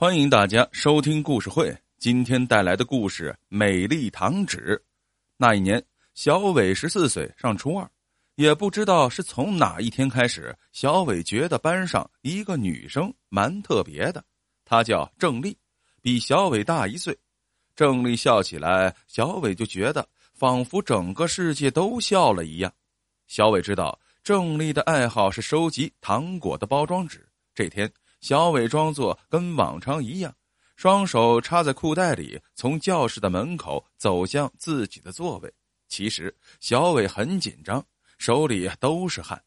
欢迎大家收听故事会。今天带来的故事《美丽糖纸》。那一年，小伟十四岁，上初二。也不知道是从哪一天开始，小伟觉得班上一个女生蛮特别的。她叫郑丽，比小伟大一岁。郑丽笑起来，小伟就觉得仿佛整个世界都笑了一样。小伟知道郑丽的爱好是收集糖果的包装纸。这天，小伟装作跟往常一样，双手插在裤袋里，从教室的门口走向自己的座位。其实，小伟很紧张。手里都是汗，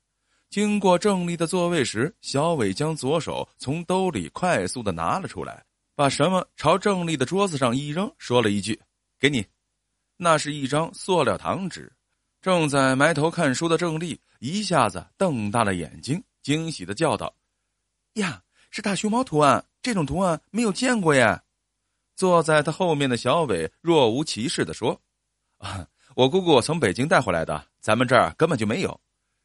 经过郑丽的座位时，小伟将左手从兜里快速的拿了出来，把什么朝郑丽的桌子上一扔，说了一句：“给你。”那是一张塑料糖纸。正在埋头看书的郑丽一下子瞪大了眼睛，惊喜的叫道：“呀，是大熊猫图案！这种图案没有见过呀！”坐在他后面的小伟若无其事的说：“啊。”我姑姑从北京带回来的，咱们这儿根本就没有。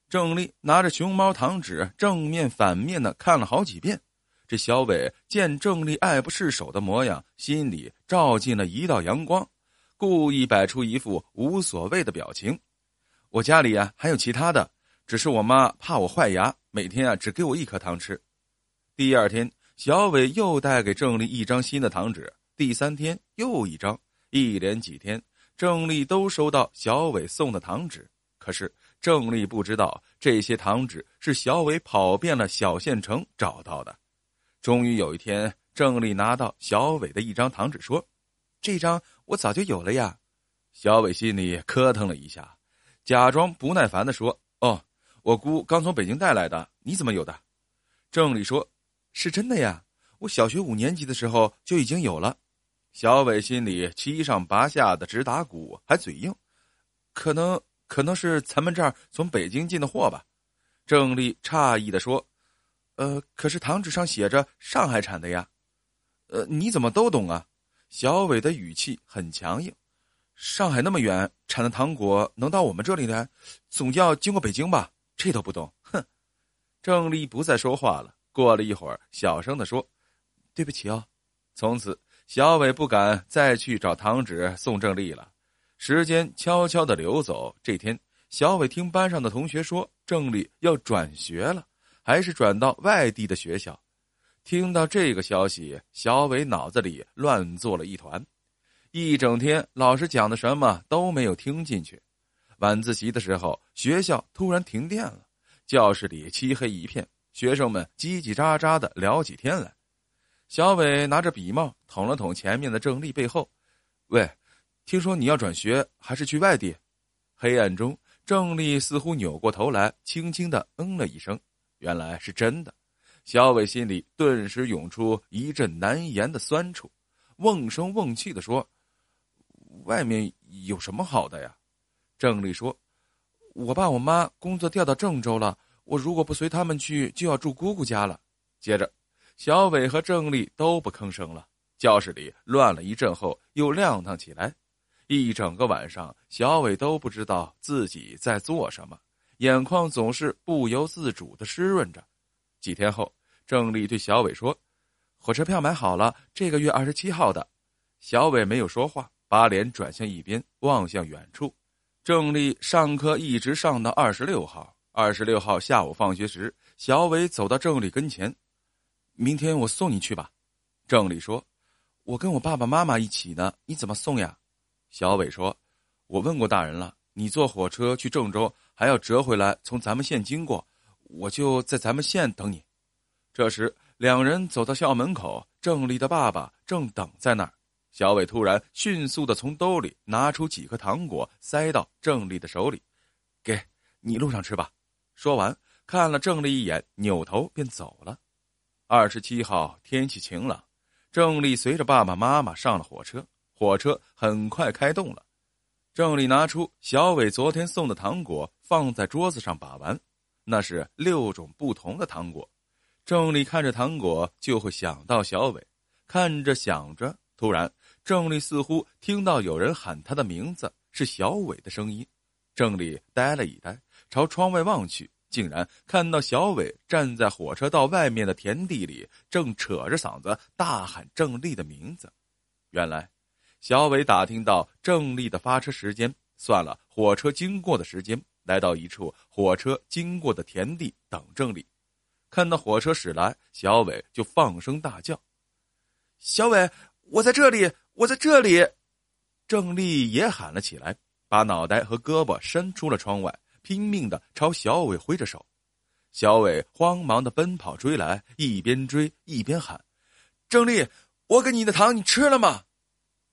郑丽拿着熊猫糖纸，正面反面的看了好几遍。这小伟见郑丽爱不释手的模样，心里照进了一道阳光，故意摆出一副无所谓的表情。我家里呀还有其他的，只是我妈怕我坏牙，每天啊只给我一颗糖吃。第二天，小伟又带给郑丽一张新的糖纸，第三天又一张，一连几天。郑丽都收到小伟送的糖纸，可是郑丽不知道这些糖纸是小伟跑遍了小县城找到的。终于有一天，郑丽拿到小伟的一张糖纸，说：“这张我早就有了呀。”小伟心里磕腾了一下，假装不耐烦的说：“哦，我姑刚从北京带来的，你怎么有的？”郑丽说：“是真的呀，我小学五年级的时候就已经有了。”小伟心里七上八下的直打鼓，还嘴硬，可能可能是咱们这儿从北京进的货吧。郑丽诧异的说：“呃，可是糖纸上写着上海产的呀。”呃，你怎么都懂啊？小伟的语气很强硬。上海那么远，产的糖果能到我们这里来，总要经过北京吧？这都不懂？哼！郑丽不再说话了。过了一会儿，小声的说：“对不起哦。”从此。小伟不敢再去找糖纸送郑丽了。时间悄悄的流走。这天，小伟听班上的同学说，郑丽要转学了，还是转到外地的学校。听到这个消息，小伟脑子里乱作了一团。一整天，老师讲的什么都没有听进去。晚自习的时候，学校突然停电了，教室里漆黑一片，学生们叽叽喳喳的聊起天来。小伟拿着笔帽捅了捅前面的郑丽背后，喂，听说你要转学还是去外地？黑暗中，郑丽似乎扭过头来，轻轻的嗯了一声，原来是真的。小伟心里顿时涌出一阵难言的酸楚，瓮声瓮气的说：“外面有什么好的呀？”郑丽说：“我爸我妈工作调到郑州了，我如果不随他们去，就要住姑姑家了。”接着。小伟和郑丽都不吭声了。教室里乱了一阵后，又亮堂起来。一整个晚上，小伟都不知道自己在做什么，眼眶总是不由自主的湿润着。几天后，郑丽对小伟说：“火车票买好了，这个月二十七号的。”小伟没有说话，把脸转向一边，望向远处。郑丽上课一直上到二十六号。二十六号下午放学时，小伟走到郑丽跟前。明天我送你去吧，郑丽说：“我跟我爸爸妈妈一起呢，你怎么送呀？”小伟说：“我问过大人了，你坐火车去郑州还要折回来，从咱们县经过，我就在咱们县等你。”这时，两人走到校门口，郑丽的爸爸正等在那儿。小伟突然迅速的从兜里拿出几颗糖果，塞到郑丽的手里：“给你路上吃吧。”说完，看了郑丽一眼，扭头便走了。二十七号天气晴朗，郑丽随着爸爸妈妈上了火车。火车很快开动了，郑丽拿出小伟昨天送的糖果，放在桌子上把玩。那是六种不同的糖果。郑丽看着糖果，就会想到小伟。看着想着，突然，郑丽似乎听到有人喊她的名字，是小伟的声音。郑丽呆了一呆，朝窗外望去。竟然看到小伟站在火车道外面的田地里，正扯着嗓子大喊郑丽的名字。原来，小伟打听到郑丽的发车时间，算了火车经过的时间，来到一处火车经过的田地等郑丽。看到火车驶来，小伟就放声大叫：“小伟，我在这里，我在这里！”郑丽也喊了起来，把脑袋和胳膊伸出了窗外。拼命的朝小伟挥着手，小伟慌忙的奔跑追来，一边追一边喊：“郑丽，我给你的糖你吃了吗？”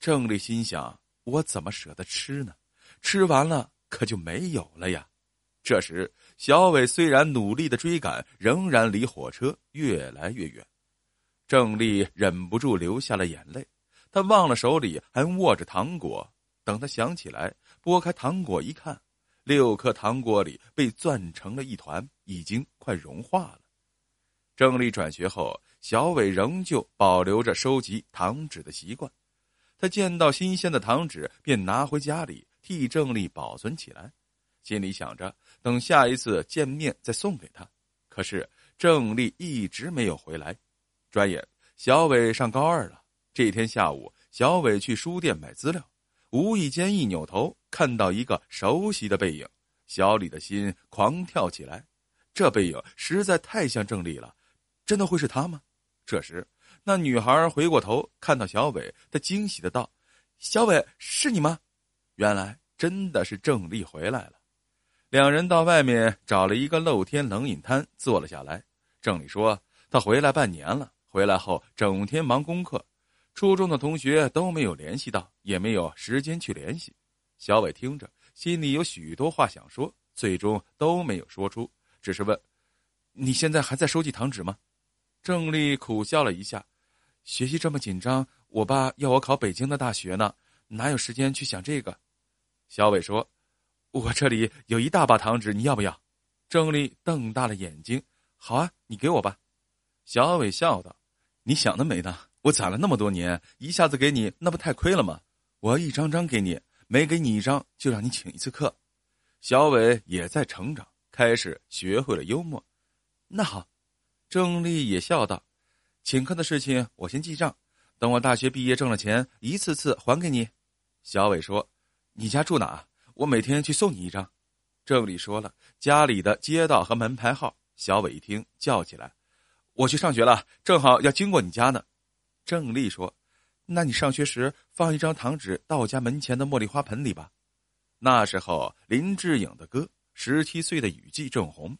郑丽心想：“我怎么舍得吃呢？吃完了可就没有了呀。”这时，小伟虽然努力的追赶，仍然离火车越来越远。郑丽忍不住流下了眼泪，他忘了手里还握着糖果。等他想起来，拨开糖果一看。六颗糖果里被攥成了一团，已经快融化了。郑丽转学后，小伟仍旧保留着收集糖纸的习惯。他见到新鲜的糖纸，便拿回家里替郑丽保存起来，心里想着等下一次见面再送给他。可是郑丽一直没有回来。转眼，小伟上高二了。这天下午，小伟去书店买资料。无意间一扭头，看到一个熟悉的背影，小李的心狂跳起来。这背影实在太像郑丽了，真的会是他吗？这时，那女孩回过头，看到小伟，她惊喜的道：“小伟，是你吗？”原来真的是郑丽回来了。两人到外面找了一个露天冷饮摊坐了下来。郑丽说：“她回来半年了，回来后整天忙功课。”初中的同学都没有联系到，也没有时间去联系。小伟听着，心里有许多话想说，最终都没有说出，只是问：“你现在还在收集糖纸吗？”郑丽苦笑了一下：“学习这么紧张，我爸要我考北京的大学呢，哪有时间去想这个？”小伟说：“我这里有一大把糖纸，你要不要？”郑丽瞪大了眼睛：“好啊，你给我吧。”小伟笑道：“你想得美呢。”我攒了那么多年，一下子给你，那不太亏了吗？我要一张张给你，每给你一张就让你请一次客。小伟也在成长，开始学会了幽默。那好，郑丽也笑道：“请客的事情我先记账，等我大学毕业挣了钱，一次次还给你。”小伟说：“你家住哪？我每天去送你一张。”郑丽说了家里的街道和门牌号。小伟一听，叫起来：“我去上学了，正好要经过你家呢。”郑丽说：“那你上学时放一张糖纸到我家门前的茉莉花盆里吧。”那时候林志颖的歌《十七岁的雨季》正红，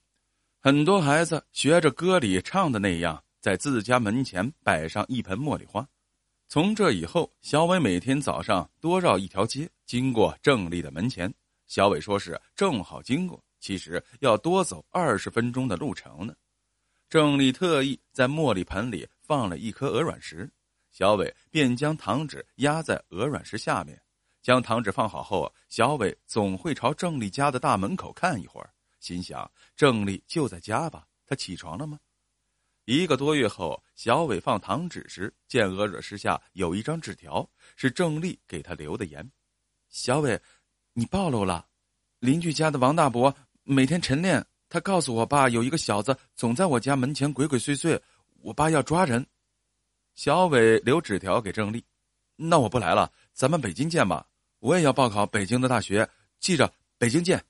很多孩子学着歌里唱的那样，在自家门前摆上一盆茉莉花。从这以后，小伟每天早上多绕一条街，经过郑丽的门前。小伟说是正好经过，其实要多走二十分钟的路程呢。郑丽特意在茉莉盆里。放了一颗鹅卵石，小伟便将糖纸压在鹅卵石下面。将糖纸放好后，小伟总会朝郑丽家的大门口看一会儿，心想：郑丽就在家吧？他起床了吗？一个多月后，小伟放糖纸时，见鹅卵石下有一张纸条，是郑丽给他留的言：“小伟，你暴露了。邻居家的王大伯每天晨练，他告诉我爸，有一个小子总在我家门前鬼鬼祟祟。”我爸要抓人，小伟留纸条给郑丽，那我不来了，咱们北京见吧。我也要报考北京的大学，记着，北京见。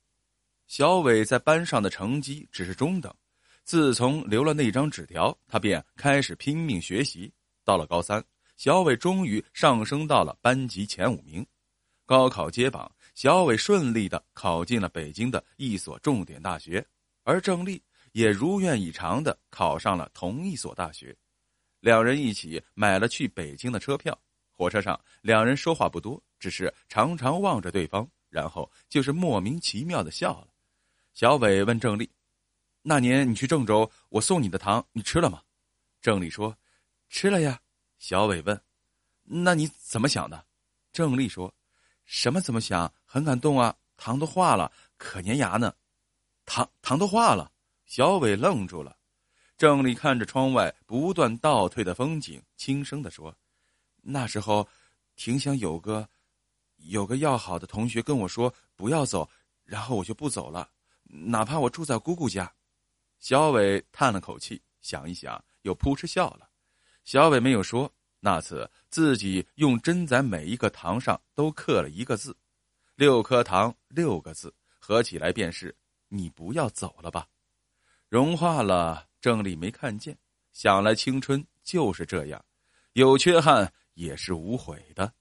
小伟在班上的成绩只是中等，自从留了那张纸条，他便开始拼命学习。到了高三，小伟终于上升到了班级前五名。高考揭榜，小伟顺利的考进了北京的一所重点大学，而郑丽。也如愿以偿的考上了同一所大学，两人一起买了去北京的车票。火车上，两人说话不多，只是常常望着对方，然后就是莫名其妙的笑了。小伟问郑丽：“那年你去郑州，我送你的糖，你吃了吗？”郑丽说：“吃了呀。”小伟问：“那你怎么想的？”郑丽说：“什么怎么想？很感动啊，糖都化了，可粘牙呢。糖糖都化了。”小伟愣住了。郑丽看着窗外不断倒退的风景轻声的说那时候挺想有个有个要好的同学跟我说不要走然后我就不走了哪怕我住在姑姑家。小伟叹了口气想一想又扑哧笑了。小伟没有说那次自己用针在每一个糖上都刻了一个字六颗糖六个字合起来便是你不要走了吧。融化了郑丽没看见想来青春就是这样有缺憾也是无悔的。